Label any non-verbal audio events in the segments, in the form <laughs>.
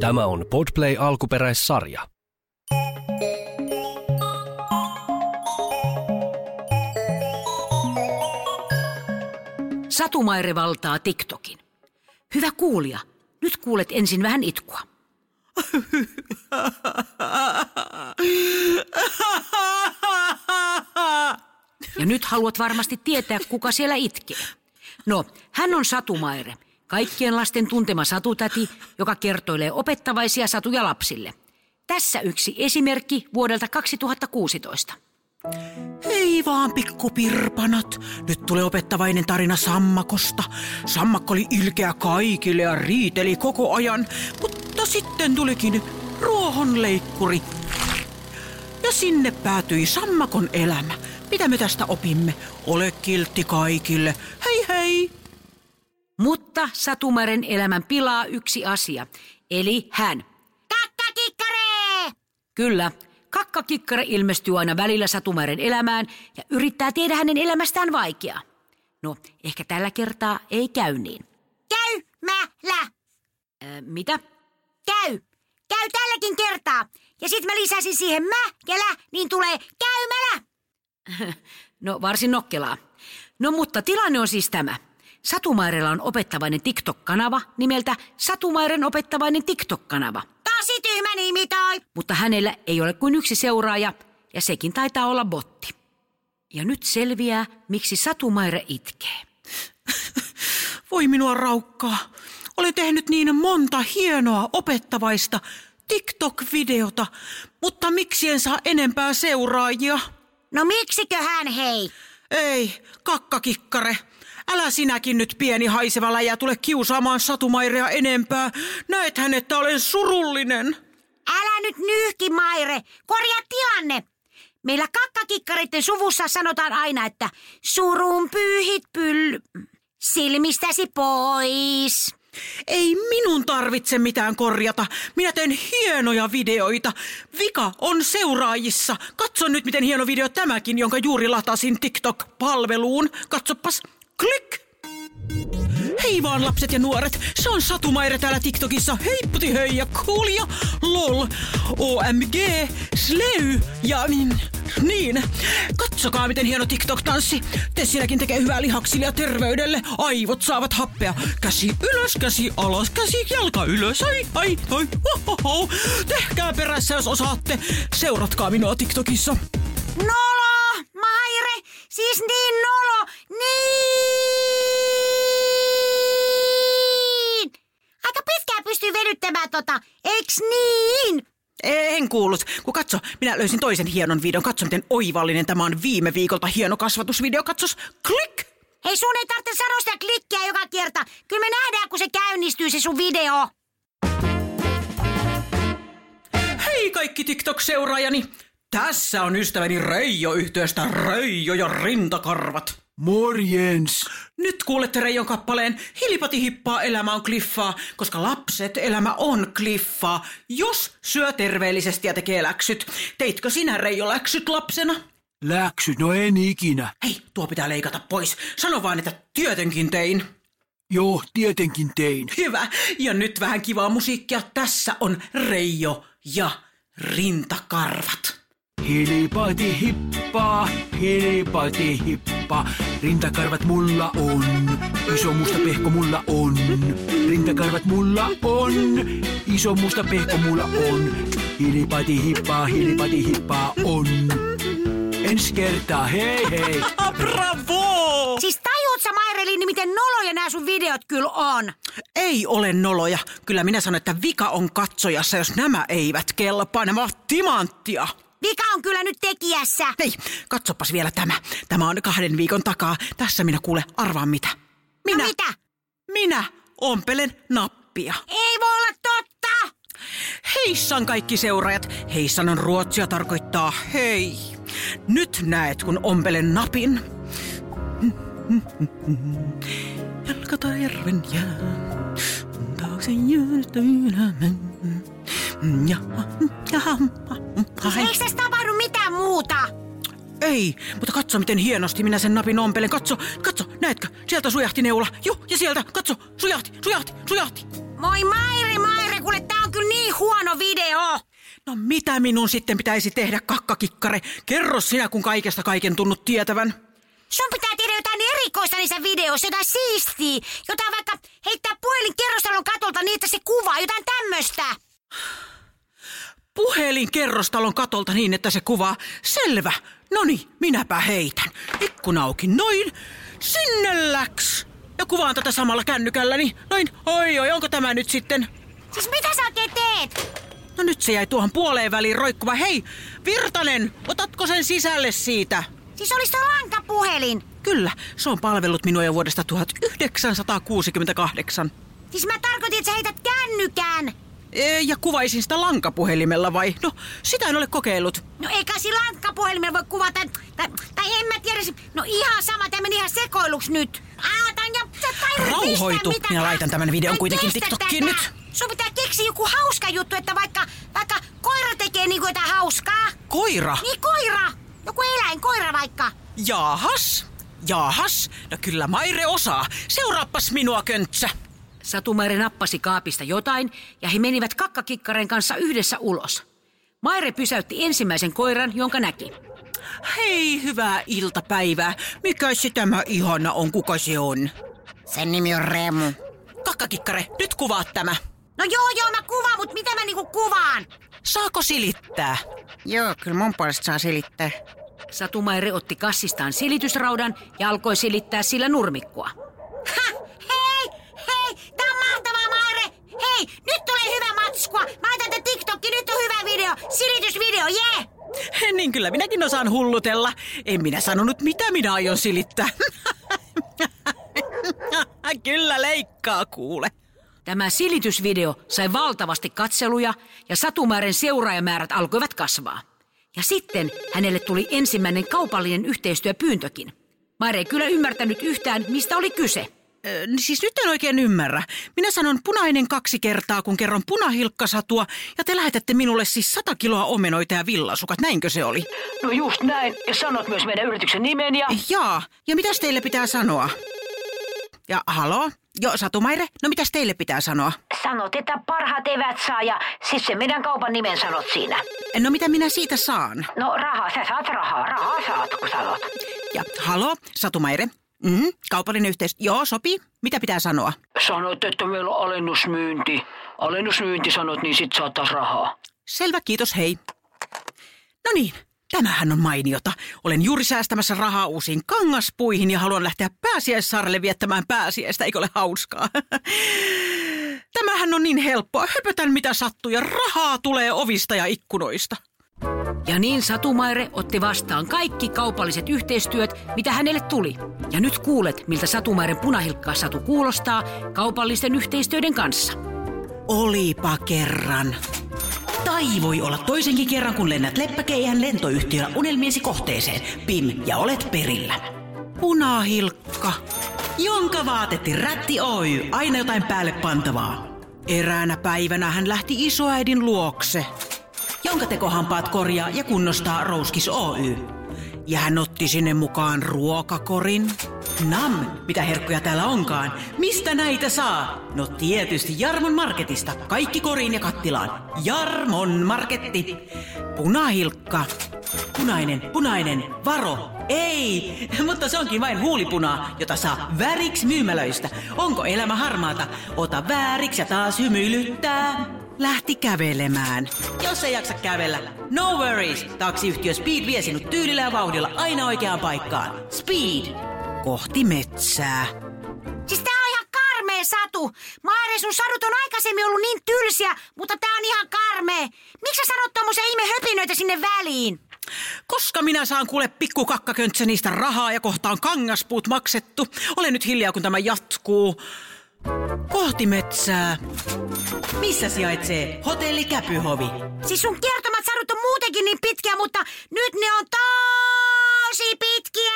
Tämä on Podplay alkuperäissarja. Satumaire valtaa TikTokin. Hyvä kuulija, nyt kuulet ensin vähän itkua. Ja nyt haluat varmasti tietää, kuka siellä itkee. No, hän on Satumaire, kaikkien lasten tuntema satutäti, joka kertoilee opettavaisia satuja lapsille. Tässä yksi esimerkki vuodelta 2016. Hei vaan pikkupirpanat. Nyt tulee opettavainen tarina Sammakosta. Sammakko oli ilkeä kaikille ja riiteli koko ajan, mutta sitten tulikin ruohonleikkuri. Ja sinne päätyi Sammakon elämä. Mitä me tästä opimme? Ole kiltti kaikille. Hei hei! Mutta Satumaren elämän pilaa yksi asia, eli hän. Kakkakikkare! Kyllä, kakkakikkare ilmestyy aina välillä Satumaren elämään ja yrittää tehdä hänen elämästään vaikeaa. No, ehkä tällä kertaa ei käy niin. Käymällä! Ää, mitä? Käy! Käy tälläkin kertaa! Ja sit mä lisäsin siihen mä ja lä, niin tulee käymällä! <laughs> No varsin nokkelaa. No mutta tilanne on siis tämä. Satumairella on opettavainen TikTok-kanava nimeltä Satumairen opettavainen TikTok-kanava. Tosi tyhmä nimi toi! Mutta hänellä ei ole kuin yksi seuraaja ja sekin taitaa olla botti. Ja nyt selviää, miksi Satumaire itkee. <laughs> Voi minua raukkaa. Olen tehnyt niin monta hienoa opettavaista TikTok-videota, mutta miksi en saa enempää seuraajia? No miksiköhän hei? Ei, kakkakikkare. Älä sinäkin nyt pieni haiseva läjä tule kiusaamaan satumairea enempää. Näethän, että olen surullinen. Älä nyt nyhki, Maire. Korjaa tilanne. Meillä kakkakikkareiden suvussa sanotaan aina, että surun pyyhit pyll... Silmistäsi pois. Ei minun tarvitse mitään korjata. Minä teen hienoja videoita. Vika on seuraajissa. Katso nyt, miten hieno video tämäkin, jonka juuri latasin TikTok-palveluun. Katsopas. Klik! Hei vaan lapset ja nuoret, se on Satumaire täällä TikTokissa. Heipputi hei ja cool lol, OMG, sleu ja niin, niin. Katsokaa miten hieno TikTok-tanssi. Tessinäkin tekee hyvää lihaksille ja terveydelle. Aivot saavat happea. Käsi ylös, käsi alas, käsi jalka ylös. Ai, ai, ai. Tehkää perässä jos osaatte. Seuratkaa minua TikTokissa. Maire, siis niin nolo, niin! Aika pitkään pystyy venyttämään tota, eiks niin? En kuullut. Kun katso, minä löysin toisen hienon videon. Katso, miten oivallinen tämä on viime viikolta hieno kasvatusvideo. Katsos, klik! Hei sun ei tarvitse sanoa sitä klikkiä joka kerta. Kyllä me nähdään, kun se käynnistyy se sun video. Hei kaikki TikTok-seuraajani! Tässä on ystäväni Reijo yhtiöstä Reijo ja Rintakarvat. Morjens! Nyt kuulette Reijon kappaleen Hilipati hippaa elämä on kliffaa, koska lapset elämä on kliffaa, jos syö terveellisesti ja tekee läksyt. Teitkö sinä Reijo läksyt lapsena? Läksyt, no en ikinä. Hei, tuo pitää leikata pois. Sano vaan, että tietenkin tein. Joo, tietenkin tein. Hyvä. Ja nyt vähän kivaa musiikkia. Tässä on Reijo ja Rintakarvat. Hilipati hippaa, hilipati hippaa. Rintakarvat mulla on, iso musta pehko mulla on. Rintakarvat mulla on, iso musta pehko mulla on. Hilipati hippaa, hilipati hippaa on. Ensi kertaa, hei hei. <laughs> Bravo! Siis tajuut sä Maireli, miten noloja nämä sun videot kyllä on? Ei ole noloja. Kyllä minä sanon, että vika on katsojassa, jos nämä eivät kelpaa. Nämä ovat timanttia. Vika on kyllä nyt tekijässä. Hei, katsopas vielä tämä. Tämä on kahden viikon takaa. Tässä minä kuule, arvaa mitä. Minä, No mitä? minä ompelen nappia. Ei voi olla totta. Heissan kaikki seuraajat. Heissan on ruotsia tarkoittaa hei. Nyt näet, kun ompelen napin. Jalkata järven jää. Taakse jäästä ylämän. Eikö tässä tapahdu mitään muuta? Ei, mutta katso miten hienosti minä sen napin ompelen. Katso, katso, näetkö? Sieltä sujahti neula. Joo, ja sieltä, katso, sujahti, sujahti, sujahti. Moi Maire, huono video. No mitä minun sitten pitäisi tehdä, kakkakikkare? Kerro sinä, kun kaikesta kaiken tunnut tietävän. Sun pitää tehdä jotain erikoista niissä videoissa, jotain siistiä. Jotain vaikka heittää puhelin kerrostalon katolta niin, että se kuvaa jotain tämmöstä. Puhelin kerrostalon katolta niin, että se kuvaa. Selvä. Noni, minäpä heitän. Ikkuna auki. Noin. Sinne läks. Ja kuvaan tätä samalla kännykälläni. Noin. Oi, oi, onko tämä nyt sitten? Siis mitä sä oikein teet? No nyt se jäi tuohon puoleen väliin roikkuva. Hei, Virtanen, otatko sen sisälle siitä? Siis olisi tuo lankapuhelin. Kyllä, se on palvellut minua jo vuodesta 1968. Siis mä tarkoitin, että sä heität kännykään. E, ja kuvaisin sitä lankapuhelimella vai? No, sitä en ole kokeillut. No eikä sillä lankapuhelimella voi kuvata, tai, tai en mä tiedä, no ihan sama, tämä meni ihan sekoiluksi nyt. Aatan ja sä Rauhoitu. pistää Minä laitan tämän videon Mä kuitenkin TikTokkiin tätä. nyt. Sun pitää keksiä joku hauska juttu, että vaikka, vaikka koira tekee niinku jotain hauskaa. Koira? Niin koira. Joku eläin, koira vaikka. Jaahas, jaahas. No kyllä Maire osaa. Seuraappas minua, köntsä. Satumaire nappasi kaapista jotain ja he menivät kakkakikkaren kanssa yhdessä ulos. Maire pysäytti ensimmäisen koiran, jonka näki. Hei, hyvää iltapäivää. Mikä se tämä ihana on, kuka se on? Sen nimi on Remu. Kakkakikkare, nyt kuvaat tämä. No joo joo, mä kuvaan, mutta mitä mä niinku kuvaan? Saako silittää? Joo, kyllä mun puolesta saa selittää. Satumaire otti kassistaan silitysraudan ja alkoi silittää sillä nurmikkoa. Ha, hei, hei, tää on mahtavaa, Maire. Hei, nyt tulee matskua. Mä laitan tän TikTokki, nyt on hyvä video. Silitysvideo, jee! Yeah. <laughs> Niin kyllä minäkin osaan hullutella. En minä sanonut, mitä minä aion silittää. <laughs> kyllä leikkaa kuule. Tämä silitysvideo sai valtavasti katseluja ja Satumaaren seuraajamäärät alkoivat kasvaa. Ja sitten hänelle tuli ensimmäinen kaupallinen yhteistyöpyyntökin. Maire ei kyllä ymmärtänyt yhtään, mistä oli kyse. Ö, siis nyt en oikein ymmärrä. Minä sanon punainen kaksi kertaa, kun kerron punahilkkasatua, ja te lähetätte minulle siis sata kiloa omenoita ja villasukat, näinkö se oli? No just näin. Ja sanot myös meidän yrityksen nimen ja... Jaa, ja mitäs teille pitää sanoa? Ja haloo? Joo, Satumaire, no mitäs teille pitää sanoa? Sanot, että parhaat evät saa ja siis se meidän kaupan nimen sanot siinä. No mitä minä siitä saan? No rahaa, sä saat rahaa. Rahaa saat, kun sanot. Ja haloo, Satumaire? Mm, kaupallinen yhteys. Joo, sopii. Mitä pitää sanoa? Sanoit, että meillä on alennusmyynti. Alennusmyynti sanot, niin sit saat taas rahaa. Selvä, kiitos, hei. No niin, tämähän on mainiota. Olen juuri säästämässä rahaa uusiin kangaspuihin ja haluan lähteä pääsiäissaarelle viettämään pääsiäistä, eikö ole hauskaa? Tämähän on niin helppoa. Höpötän mitä sattuu ja rahaa tulee ovista ja ikkunoista. Ja niin Satumaire otti vastaan kaikki kaupalliset yhteistyöt, mitä hänelle tuli. Ja nyt kuulet, miltä Satumairen punahilkkaa Satu kuulostaa kaupallisten yhteistyöiden kanssa. Olipa kerran. Tai voi olla toisenkin kerran, kun lennät leppäkeijän lentoyhtiöllä unelmiesi kohteeseen. Pim, ja olet perillä. Punahilkka, jonka vaatetti Rätti Oy, aina jotain päälle pantavaa. Eräänä päivänä hän lähti isoäidin luokse, jonka tekohampaat korjaa ja kunnostaa Rouskis Oy. Ja hän otti sinne mukaan ruokakorin. Nam, mitä herkkuja täällä onkaan. Mistä näitä saa? No tietysti Jarmon Marketista. Kaikki koriin ja kattilaan. Jarmon Marketti. Punahilkka. Punainen, punainen, varo. Ei, mutta se onkin vain huulipunaa, jota saa väriksi myymälöistä. Onko elämä harmaata? Ota vääriksi ja taas hymyilyttää. Lähti kävelemään. Jos ei jaksa kävellä, no worries. Taksiyhtiö Speed vie sinut tyylillä ja vauhdilla aina oikeaan paikkaan. Speed. Kohti metsää. Siis tää on ihan karmea satu. Maire, sun sadut on aikaisemmin ollut niin tylsiä, mutta tää on ihan karmea. Miksi sä sanot tommosia ihme höpinöitä sinne väliin? Koska minä saan kuule pikku kakkaköntsä niistä rahaa ja kohta on kangaspuut maksettu. Olen nyt hiljaa, kun tämä jatkuu. Kohti metsää. Missä sijaitsee hotelli Käpyhovi? Siis sun kertomat sadut on muutenkin niin pitkiä, mutta nyt ne on tosi pitkiä.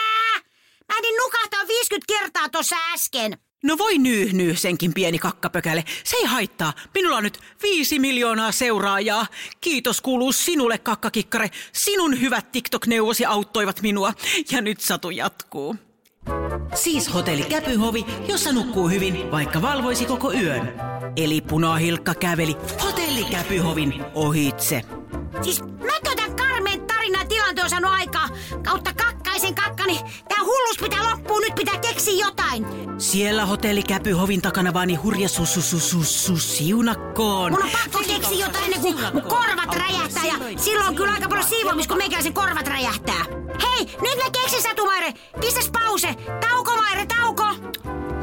Mä ehdin nukahtaa 50 kertaa tuossa äsken. No voi nyyhnyy senkin pieni kakkapökäle. Se ei haittaa. Minulla on nyt viisi miljoonaa seuraajaa. Kiitos kuuluu sinulle, kakkakikkare. Sinun hyvät TikTok-neuvosi auttoivat minua. Ja nyt satu jatkuu. Siis hotelli Käpyhovi, jossa nukkuu hyvin, vaikka valvoisi koko yön. Eli punahilkka käveli hotelli hotellikäpyhovin ohitse. Siis mä tätä karmeen tarinaa tilanteen on aikaa. Kautta kakkaisen kakkani. Tää hullus pitää loppua, nyt pitää keksiä jotain. Siellä hotellikäpyhovin takana vaani hurja su, su, su, su, su, siunakkoon. Mun on pakko keksiä jotain ennen kuin mun korvat räjähtää ja silloin on kyllä aika paljon siivoamista, kun meikäläisen korvat räjähtää. Hei, nyt mä keksin Satumaire. Pistäs pause. Tauko, Maire, tauko.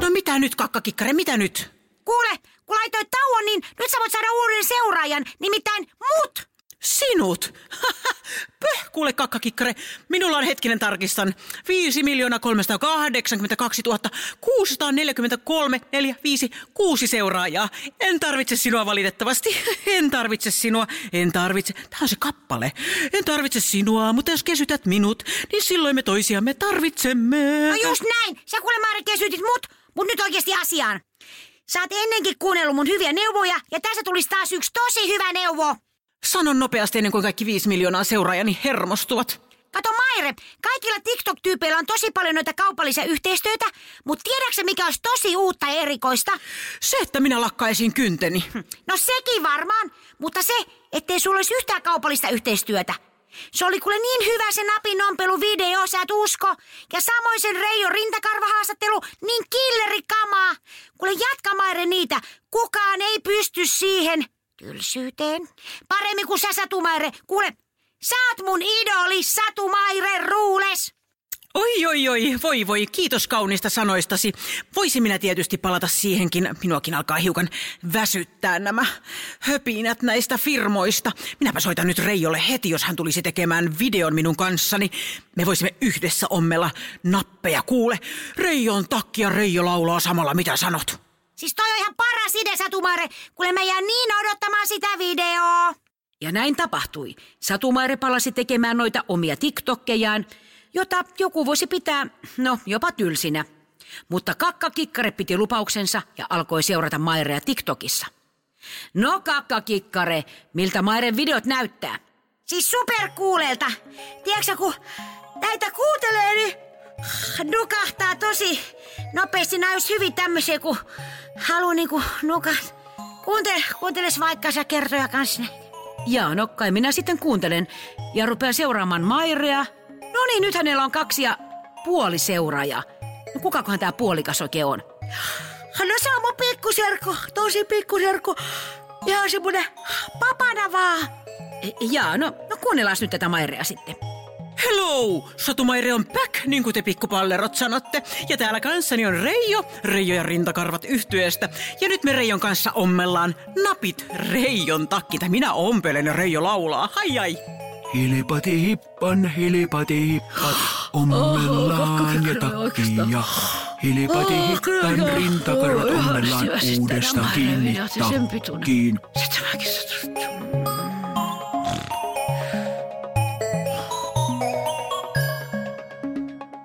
No mitä nyt, kakkakikkare, mitä nyt? Kuule, kun laitoit tauon, niin nyt sä voit saada uuden seuraajan, nimittäin mut. Sinut? Pöh, kuule kakkakikkare, minulla on hetkinen tarkistan. 5 miljoonaa 382 643 4 5 6 seuraajaa. En tarvitse sinua valitettavasti. <laughs> En tarvitse sinua. En tarvitse. Tämä on se kappale. En tarvitse sinua, mutta jos kesytät minut, niin silloin me toisiamme tarvitsemme. No just näin. Sä kuule Maire kesytit mut, mut nyt oikeasti asiaan. Sä oot ennenkin kuunnellut mun hyviä neuvoja ja tässä tulisi taas yksi tosi hyvä neuvo. Sanon nopeasti ennen kuin kaikki 5 miljoonaa seuraajani hermostuvat. Kato Maire, kaikilla TikTok-tyypeillä on tosi paljon noita kaupallisia yhteistyötä, mutta tiedätkö mikä olisi tosi uutta ja erikoista? Se, että minä lakkaisin kynteni. No sekin varmaan, mutta se, ettei sulla olisi yhtään kaupallista yhteistyötä. Se oli kuule niin hyvä se napin nompelu video, sä et usko. Ja samoin sen Reijo rintakarvahaastattelu, niin killeri kamaa. Kuule jatka Maire niitä, kukaan ei pysty siihen tylsyyteen. Paremmin kuin sä Satumaire. Kuule, oot mun idoli Satumaire Ruules. Oi, oi, oi, voi voi, kiitos kauniista sanoistasi. Voisin minä tietysti palata siihenkin, minuakin alkaa hiukan väsyttää nämä höpinät näistä firmoista. Minäpä soitan nyt Reijolle heti, jos hän tulisi tekemään videon minun kanssani. Me voisimme yhdessä ommella nappeja, kuule. Reijon takki ja Reijo laulaa samalla, mitä sanot. Siis toi on ihan paras idea Satumaire. Kuule mä jään niin odottamaan sitä videoa. Ja näin tapahtui. Satumaire palasi tekemään noita omia TikTokkejaan, jota joku voisi pitää, no jopa tylsinä. Mutta kakkakikkare piti lupauksensa ja alkoi seurata Mairea TikTokissa. No kakkakikkare, miltä Mairen videot näyttää? Siis superkuulelta. Tiedätkö kun näitä kuuntelee, niin nukahtaa tosi nopeasti. Nämä olisi hyvin tämmöisiä, kun haluaa niinku nukat. Kuuntele, kuunteles vaikka sä kertoja kanssa. Jaa, no kai minä sitten kuuntelen ja rupean seuraamaan Mairea. No niin, nyt hänellä on kaksi ja puoli seuraajaa. No kukakohan tää puolikas oikein on? No se on mun pikkuserkku, tosi pikkuserkku. Ihan semmonen papana vaan. Jaa, no, no kuunnellaan nyt tätä Mairea sitten. Hello! Satumaire on back, niin kuin te pikkupallerot sanotte. Ja täällä kanssani on Reijo, Reijo ja rintakarvat yhtyeestä. Ja nyt me Reijon kanssa ommellaan napit Reijon takki. Tai minä ompelen ja Reijo laulaa. Hai ai! Hilipati hippan, hilipati hippat, <gasps> ommellaan ja takkia. Hilipati hippan, rintakarvat ommellaan uudestaan kiinni takkiin.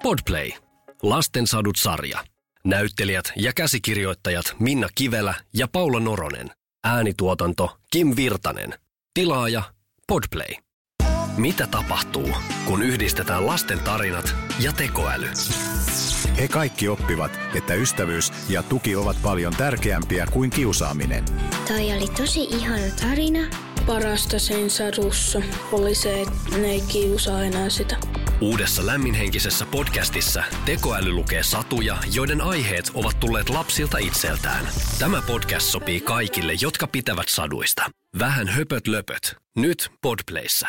Podplay. Lastensadut sarja. Näyttelijät ja käsikirjoittajat Minna Kivelä ja Paula Noronen. Äänituotanto Kim Virtanen. Tilaaja Podplay. Mitä tapahtuu, kun yhdistetään lasten tarinat ja tekoäly? He kaikki oppivat, että ystävyys ja tuki ovat paljon tärkeämpiä kuin kiusaaminen. Toi oli tosi ihana tarina. Parasta sen sadussa oli se, että ne ei kiusaa enää sitä. Uudessa lämminhenkisessä podcastissa tekoäly lukee satuja, joiden aiheet ovat tulleet lapsilta itseltään. Tämä podcast sopii kaikille, jotka pitävät saduista. Vähän höpöt löpöt. Nyt Podplayssä.